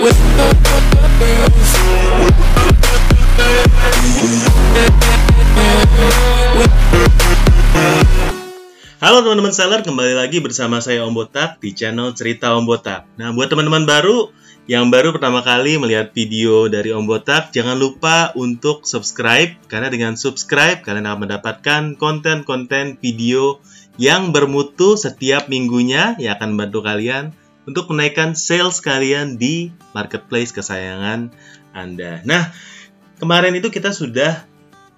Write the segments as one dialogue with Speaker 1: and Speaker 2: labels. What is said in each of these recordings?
Speaker 1: Halo teman-teman seller, kembali lagi bersama saya Om Botak di channel Cerita Om Botak. Nah, buat teman-teman baru yang baru pertama kali melihat video dari Om Botak, jangan lupa untuk subscribe karena dengan subscribe kalian akan mendapatkan konten-konten video yang bermutu setiap minggunya yang akan membantu kalian untuk menaikkan sales kalian di marketplace kesayangan Anda. Nah, kemarin itu kita sudah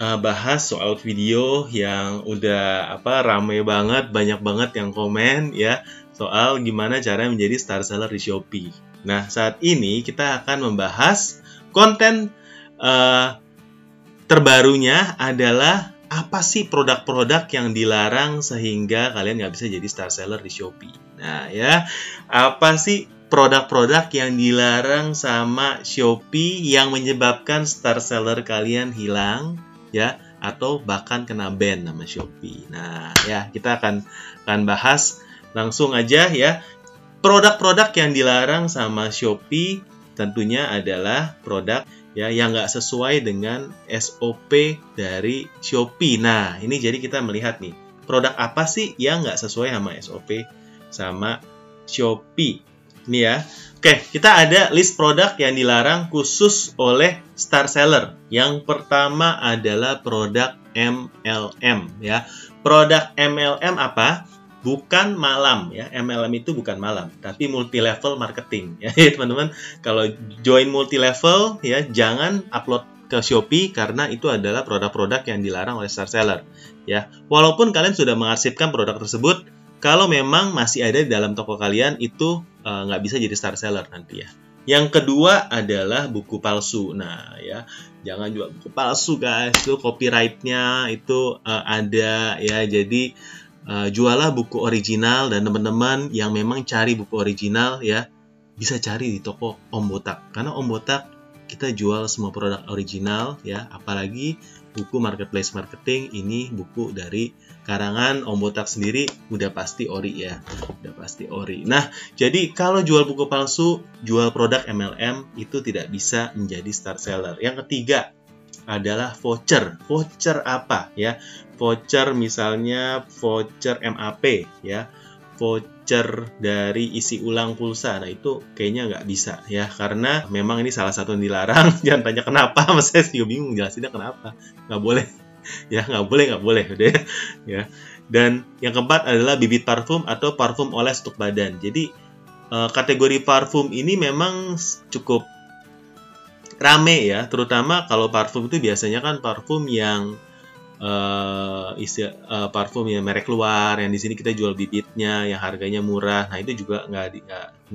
Speaker 1: uh, bahas soal video yang udah apa rame banget, banyak banget yang komen ya soal gimana cara menjadi star seller di Shopee. Nah, saat ini kita akan membahas konten uh, terbarunya adalah apa sih produk-produk yang dilarang sehingga kalian nggak bisa jadi star seller di Shopee. Nah, ya, apa sih produk-produk yang dilarang sama Shopee yang menyebabkan star seller kalian hilang ya atau bahkan kena ban nama Shopee. Nah, ya kita akan akan bahas langsung aja ya. Produk-produk yang dilarang sama Shopee tentunya adalah produk ya yang nggak sesuai dengan SOP dari Shopee. Nah, ini jadi kita melihat nih produk apa sih yang nggak sesuai sama SOP sama Shopee. Ini ya. Oke, kita ada list produk yang dilarang khusus oleh star seller. Yang pertama adalah produk MLM ya. Produk MLM apa? Bukan malam ya. MLM itu bukan malam, tapi multi level marketing ya. Teman-teman, kalau join multi level ya jangan upload ke Shopee karena itu adalah produk-produk yang dilarang oleh star seller ya. Walaupun kalian sudah mengarsipkan produk tersebut, kalau memang masih ada di dalam toko kalian itu uh, nggak bisa jadi star seller nanti ya. Yang kedua adalah buku palsu. Nah ya, jangan jual buku palsu guys. Itu copyrightnya itu uh, ada ya. Jadi uh, jualah buku original dan teman-teman yang memang cari buku original ya bisa cari di toko Om Botak. Karena Om Botak kita jual semua produk original ya, apalagi buku marketplace marketing ini buku dari karangan Om Botak sendiri udah pasti ori ya. Udah pasti ori. Nah jadi kalau jual buku palsu jual produk MLM itu tidak bisa menjadi star seller. Yang ketiga adalah voucher. Voucher apa ya? Voucher misalnya voucher MAP ya voucher dari isi ulang pulsa. Nah itu kayaknya nggak bisa ya karena memang ini salah satu yang dilarang. Jangan tanya kenapa, mas saya juga bingung jelasinnya kenapa. Nggak boleh ya nggak boleh nggak boleh udah ya. Dan yang keempat adalah bibit parfum atau parfum oles untuk badan. Jadi eh, kategori parfum ini memang cukup rame ya, terutama kalau parfum itu biasanya kan parfum yang uh, isi uh, parfum ya merek luar yang di sini kita jual bibitnya yang harganya murah. Nah itu juga nggak di,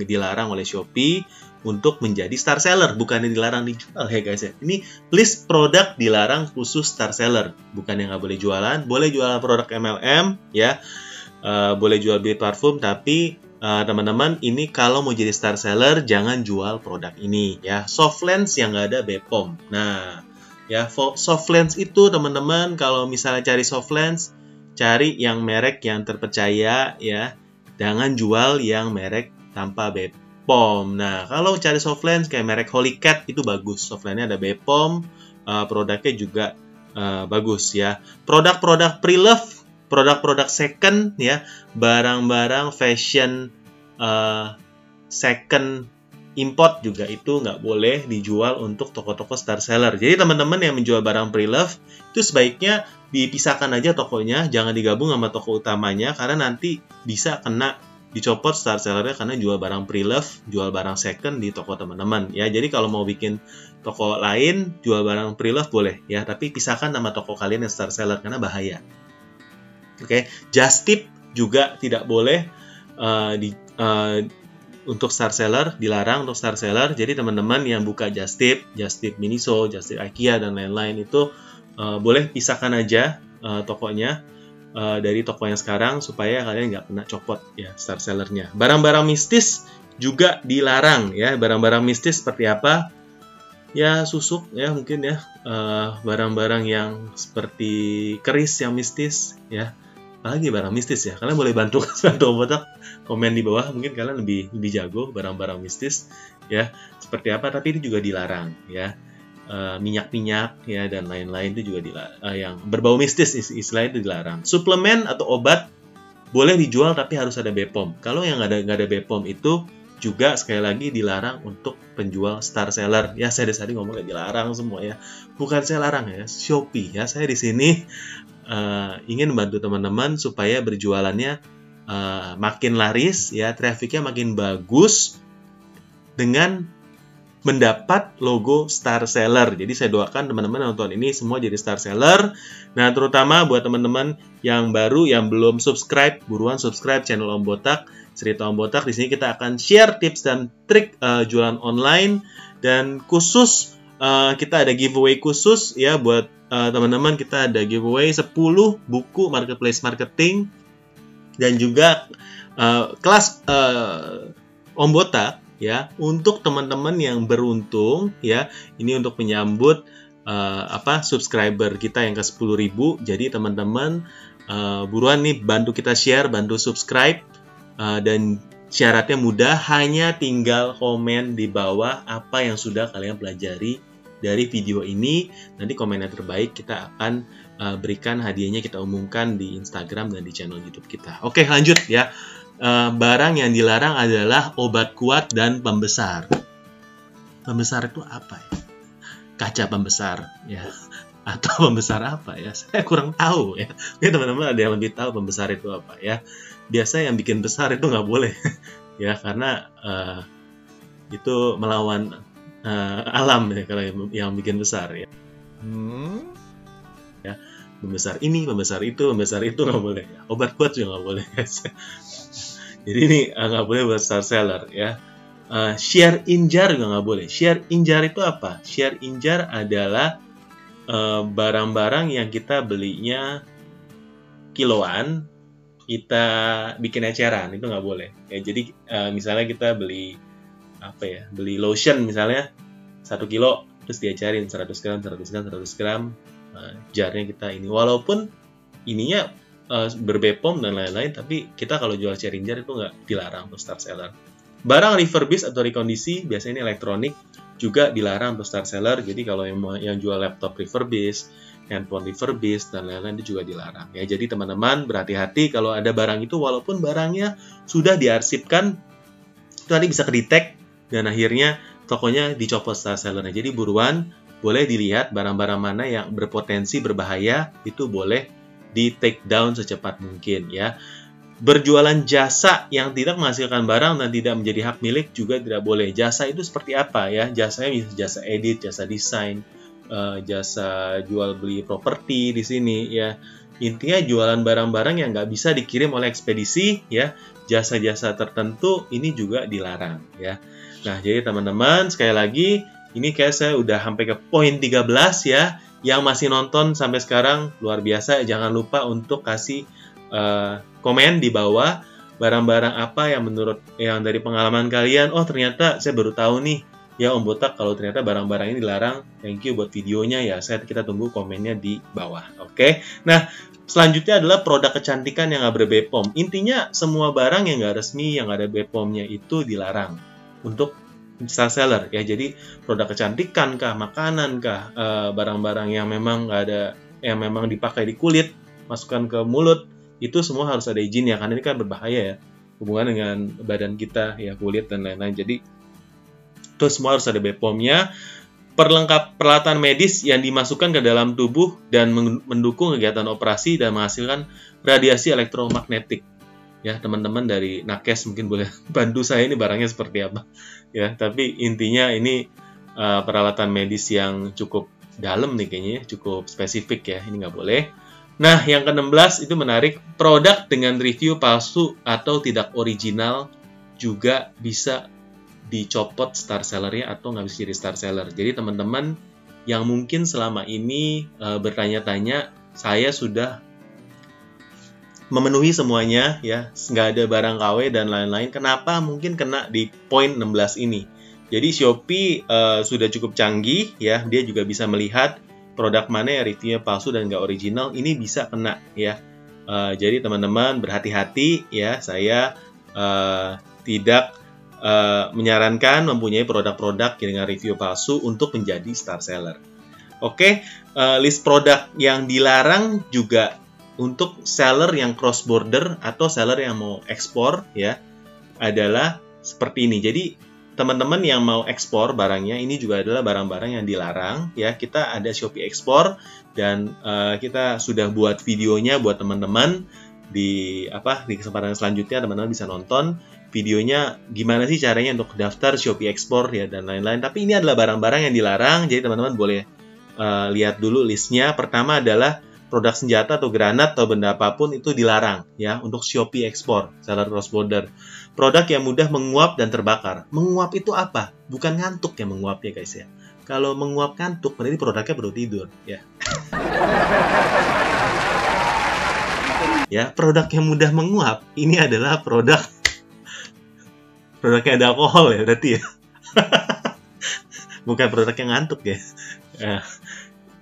Speaker 1: dilarang oleh Shopee untuk menjadi star seller. Bukan yang dilarang dijual ya guys ya. Ini list produk dilarang khusus star seller. Bukan yang nggak boleh jualan. Boleh jualan produk MLM ya. Uh, boleh jual bibit parfum tapi teman-teman uh, ini kalau mau jadi star seller jangan jual produk ini ya. Soft lens yang nggak ada Bepom nah Ya, soft lens itu teman-teman kalau misalnya cari soft lens, cari yang merek yang terpercaya ya. Jangan jual yang merek tanpa Bepom. Nah, kalau cari soft lens kayak merek Holy Cat itu bagus. Soft lensnya ada Bepom, uh, produknya juga uh, bagus ya. Produk-produk pre-love, produk-produk second ya, barang-barang fashion uh, second import juga itu nggak boleh dijual untuk toko-toko star seller. Jadi teman-teman yang menjual barang pre-love itu sebaiknya dipisahkan aja tokonya, jangan digabung sama toko utamanya karena nanti bisa kena dicopot star sellernya karena jual barang pre-love, jual barang second di toko teman-teman ya. Jadi kalau mau bikin toko lain jual barang pre-love boleh ya, tapi pisahkan sama toko kalian yang star seller karena bahaya. Oke, okay. just tip juga tidak boleh uh, di uh, untuk star seller dilarang untuk star seller. Jadi teman-teman yang buka Just Tip, Just Tip Miniso, Just Tip IKEA dan lain-lain itu uh, boleh pisahkan aja uh, tokonya uh, dari toko yang sekarang supaya kalian nggak kena copot ya star sellernya. Barang-barang mistis juga dilarang ya. Barang-barang mistis seperti apa? Ya susuk ya mungkin ya barang-barang uh, yang seperti keris yang mistis ya apalagi barang mistis ya kalian boleh bantu bantu Botak komen di bawah mungkin kalian lebih lebih jago barang-barang mistis ya. Seperti apa tapi ini juga dilarang ya. Minyak minyak-minyak ya dan lain-lain itu juga dilarang uh, yang berbau mistis istilah itu dilarang. Suplemen atau obat boleh dijual tapi harus ada BPOM kalau yang nggak ada nggak ada BPOM itu juga sekali lagi dilarang untuk penjual star seller. Ya saya tadi ngomong dilarang semua ya. Bukan saya larang ya. Shopee ya. Saya di sini uh, ingin membantu teman-teman supaya berjualannya uh, makin laris ya trafficnya makin bagus dengan mendapat logo star seller. Jadi saya doakan teman-teman nonton ini semua jadi star seller. Nah, terutama buat teman-teman yang baru yang belum subscribe, buruan subscribe channel Om Botak, Cerita Om Botak. Di sini kita akan share tips dan trik uh, jualan online dan khusus uh, kita ada giveaway khusus ya buat uh, teman-teman. Kita ada giveaway 10 buku marketplace marketing dan juga uh, kelas uh, Om Botak ya. Untuk teman-teman yang beruntung ya ini untuk menyambut uh, apa subscriber kita yang ke 10.000 jadi teman-teman uh, buruan nih bantu kita share bantu subscribe uh, dan syaratnya mudah hanya tinggal komen di bawah apa yang sudah kalian pelajari dari video ini nanti komen yang terbaik kita akan uh, berikan hadiahnya kita umumkan di Instagram dan di channel YouTube kita oke lanjut ya uh, barang yang dilarang adalah obat kuat dan pembesar. Pembesar itu apa ya? Kaca pembesar ya atau pembesar apa ya? Saya kurang tahu ya. Mungkin teman-teman ada yang lebih tahu pembesar itu apa ya. Biasa yang bikin besar itu nggak boleh ya karena uh, itu melawan uh, alam ya kalau yang, yang bikin besar ya. Hmm. Ya, pembesar ini, pembesar itu, pembesar itu nggak boleh. Obat kuat juga nggak boleh guys. Jadi ini uh, nggak boleh buat star seller ya. Uh, share injar juga nggak boleh. Share injar itu apa? Share injar adalah eh, barang-barang uh, yang kita belinya kiloan, kita bikin eceran itu nggak boleh. Ya, jadi uh, misalnya kita beli apa ya, beli lotion misalnya satu kilo terus diajarin 100 gram, 100 gram, 100 gram, uh, jarnya kita ini. Walaupun ininya uh, berbepom dan lain-lain tapi kita kalau jual Challenger itu nggak dilarang untuk start seller barang refurbish atau rekondisi biasanya ini elektronik juga dilarang untuk start seller jadi kalau yang yang jual laptop refurbish handphone refurbish dan lain-lain itu juga dilarang ya jadi teman-teman berhati-hati kalau ada barang itu walaupun barangnya sudah diarsipkan itu nanti bisa kedetek dan akhirnya tokonya dicopot sellernya jadi buruan boleh dilihat barang-barang mana yang berpotensi berbahaya itu boleh di take down secepat mungkin ya. Berjualan jasa yang tidak menghasilkan barang dan tidak menjadi hak milik juga tidak boleh. Jasa itu seperti apa ya? Jasanya bisa jasa edit, jasa desain, uh, jasa jual beli properti di sini ya. Intinya jualan barang-barang yang nggak bisa dikirim oleh ekspedisi ya. Jasa-jasa tertentu ini juga dilarang ya. Nah, jadi teman-teman sekali lagi ini kayak saya udah sampai ke poin 13 ya yang masih nonton sampai sekarang luar biasa jangan lupa untuk kasih uh, komen di bawah barang-barang apa yang menurut yang dari pengalaman kalian oh ternyata saya baru tahu nih ya Om Botak kalau ternyata barang-barang ini dilarang thank you buat videonya ya. Saya kita tunggu komennya di bawah oke? Okay? nah selanjutnya adalah produk kecantikan yang nggak berbepom. Intinya semua barang yang nggak resmi yang ada bepomnya itu dilarang untuk star seller ya. Jadi produk kecantikan kah makanan kah eh, barang-barang yang memang nggak ada yang memang dipakai di kulit masukkan ke mulut itu semua harus ada izin ya karena ini kan berbahaya ya. Hubungan dengan badan kita ya kulit dan lain-lain. Jadi itu semua harus ada BPOM-nya perlengkap peralatan medis yang dimasukkan ke dalam tubuh dan mendukung kegiatan operasi dan menghasilkan radiasi elektromagnetik. Ya teman-teman dari nakes mungkin boleh bantu saya ini barangnya seperti apa. Ya tapi intinya ini uh, peralatan medis yang cukup dalam nih kayaknya cukup spesifik ya ini nggak boleh. Nah yang ke-16 itu menarik produk dengan review palsu atau tidak original juga bisa dicopot star sellernya atau nggak bisa jadi star seller. Jadi teman-teman yang mungkin selama ini uh, bertanya-tanya saya sudah memenuhi semuanya ya. Nggak ada barang KW dan lain-lain. Kenapa mungkin kena di poin 16 ini? Jadi Shopee uh, sudah cukup canggih ya. Dia juga bisa melihat produk mana yang reviewnya palsu dan nggak original. Ini bisa kena ya. Uh, jadi teman-teman berhati-hati ya, saya uh, tidak uh, menyarankan mempunyai produk-produk dengan review palsu untuk menjadi star seller. Oke, uh, list produk yang dilarang juga untuk seller yang cross border atau seller yang mau ekspor ya adalah seperti ini. Jadi teman-teman yang mau ekspor barangnya ini juga adalah barang-barang yang dilarang ya kita ada Shopee ekspor dan uh, kita sudah buat videonya buat teman-teman di apa di kesempatan selanjutnya teman-teman bisa nonton videonya gimana sih caranya untuk daftar Shopee ekspor ya dan lain-lain tapi ini adalah barang-barang yang dilarang jadi teman-teman boleh uh, lihat dulu listnya pertama adalah produk senjata atau granat atau benda apa pun itu dilarang ya untuk Shopee ekspor seller cross border. Produk yang mudah menguap dan terbakar. Menguap itu apa? Bukan ngantuk yang menguap ya guys ya. Kalau menguap ngantuk berarti produknya perlu tidur ya. ya, produk yang mudah menguap ini adalah produk produknya ada alkohol ya berarti ya. Bukan produk yang ngantuk ya. ya.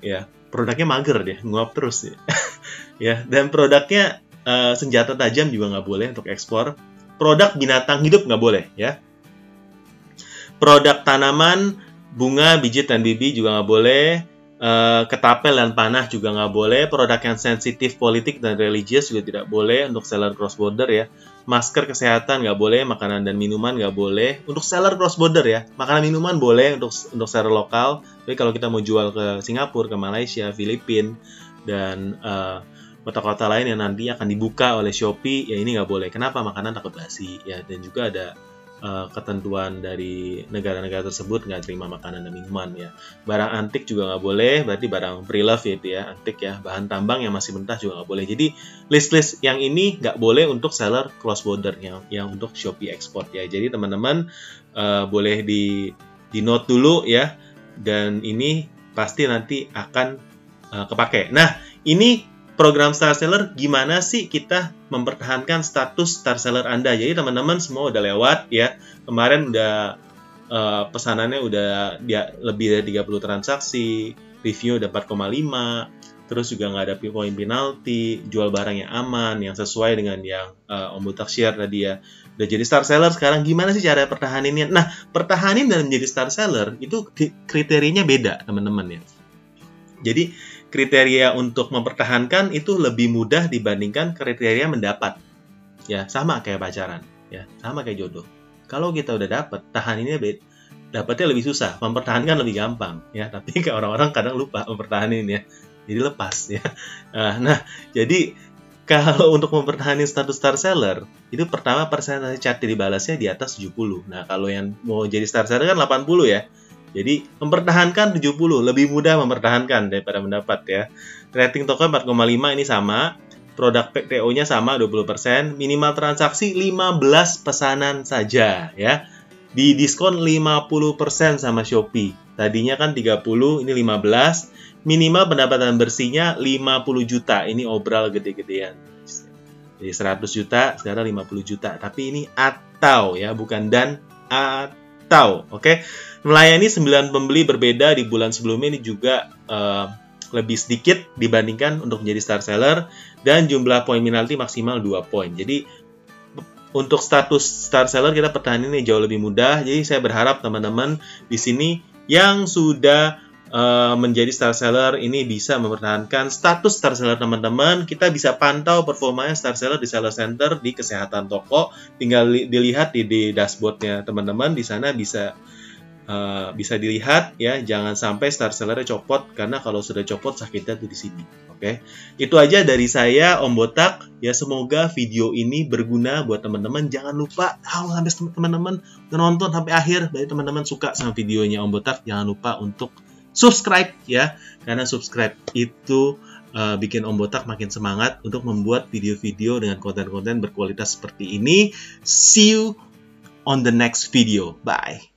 Speaker 1: Ya, produknya mager deh, nguap terus ya. ya dan produknya uh, senjata tajam juga nggak boleh untuk ekspor. Produk binatang hidup nggak boleh ya. Produk tanaman, bunga, biji dan bibi juga nggak boleh. Uh, ketapel dan panah juga nggak boleh. Produk yang sensitif politik dan religius juga tidak boleh untuk seller cross border ya. Masker kesehatan nggak boleh, makanan dan minuman nggak boleh. Untuk seller cross border ya, makanan minuman boleh untuk untuk seller lokal. Tapi kalau kita mau jual ke Singapura, ke Malaysia, Filipina dan uh, kota-kota lain yang nanti akan dibuka oleh Shopee, ya ini nggak boleh. Kenapa? Makanan takut basi ya. Dan juga ada uh, ketentuan dari negara-negara tersebut nggak terima makanan dan minuman ya. Barang antik juga nggak boleh, berarti barang pre-love itu ya, antik ya. Bahan tambang yang masih mentah juga nggak boleh. Jadi list-list yang ini nggak boleh untuk seller cross border yang, yang untuk Shopee export ya. Jadi teman-teman uh, boleh di di note dulu ya dan ini pasti nanti akan uh, kepake. Nah, ini program Star Seller gimana sih kita mempertahankan status Star Seller Anda. Jadi teman-teman semua udah lewat ya. Kemarin udah uh, pesanannya udah dia lebih dari 30 transaksi, review udah 4,5, terus juga nggak ada poin penalti, jual barang yang aman, yang sesuai dengan yang uh, Om Butak share tadi ya. Udah jadi star seller sekarang gimana sih cara pertahaninnya? Nah, pertahanin dan menjadi star seller itu kriterianya beda, teman-teman ya. Jadi, kriteria untuk mempertahankan itu lebih mudah dibandingkan kriteria mendapat. Ya, sama kayak pacaran, ya, sama kayak jodoh. Kalau kita udah dapat, tahan ini beda dapatnya lebih susah, mempertahankan lebih gampang, ya. Tapi orang-orang kadang lupa mempertahankan ya. Jadi lepas ya. Nah, jadi kalau untuk mempertahankan status star seller, itu pertama persentase chat dibalasnya di atas 70. Nah, kalau yang mau jadi star seller kan 80 ya. Jadi, mempertahankan 70, lebih mudah mempertahankan daripada mendapat ya. Rating token 4,5 ini sama, produk PTO-nya sama 20%, minimal transaksi 15 pesanan saja ya. Di diskon 50% sama Shopee. Tadinya kan 30, ini 15 minimal pendapatan bersihnya 50 juta. Ini obral gede-gedean. Jadi 100 juta, sekarang 50 juta. Tapi ini atau ya, bukan dan atau. Oke. Okay? Melayani 9 pembeli berbeda di bulan sebelumnya ini juga uh, lebih sedikit dibandingkan untuk menjadi star seller dan jumlah poin penalti maksimal 2 poin. Jadi untuk status star seller kita pertahanan ini jauh lebih mudah. Jadi saya berharap teman-teman di sini yang sudah Eh, menjadi star seller ini bisa mempertahankan status star seller teman-teman. Kita bisa pantau performanya star seller di seller center di kesehatan toko. Tinggal dilihat di, di dashboardnya teman-teman. Di sana bisa uh, bisa dilihat ya. Jangan sampai star sellernya copot karena kalau sudah copot sakitnya tuh di sini. Oke, okay? itu aja dari saya Om Botak. Ya semoga video ini berguna buat teman-teman. Jangan lupa kalau sampai teman-teman nonton sampai akhir. Dari teman-teman suka sama videonya Om Botak, jangan lupa untuk subscribe ya karena subscribe itu uh, bikin Om Botak makin semangat untuk membuat video-video dengan konten-konten berkualitas seperti ini. See you on the next video. Bye.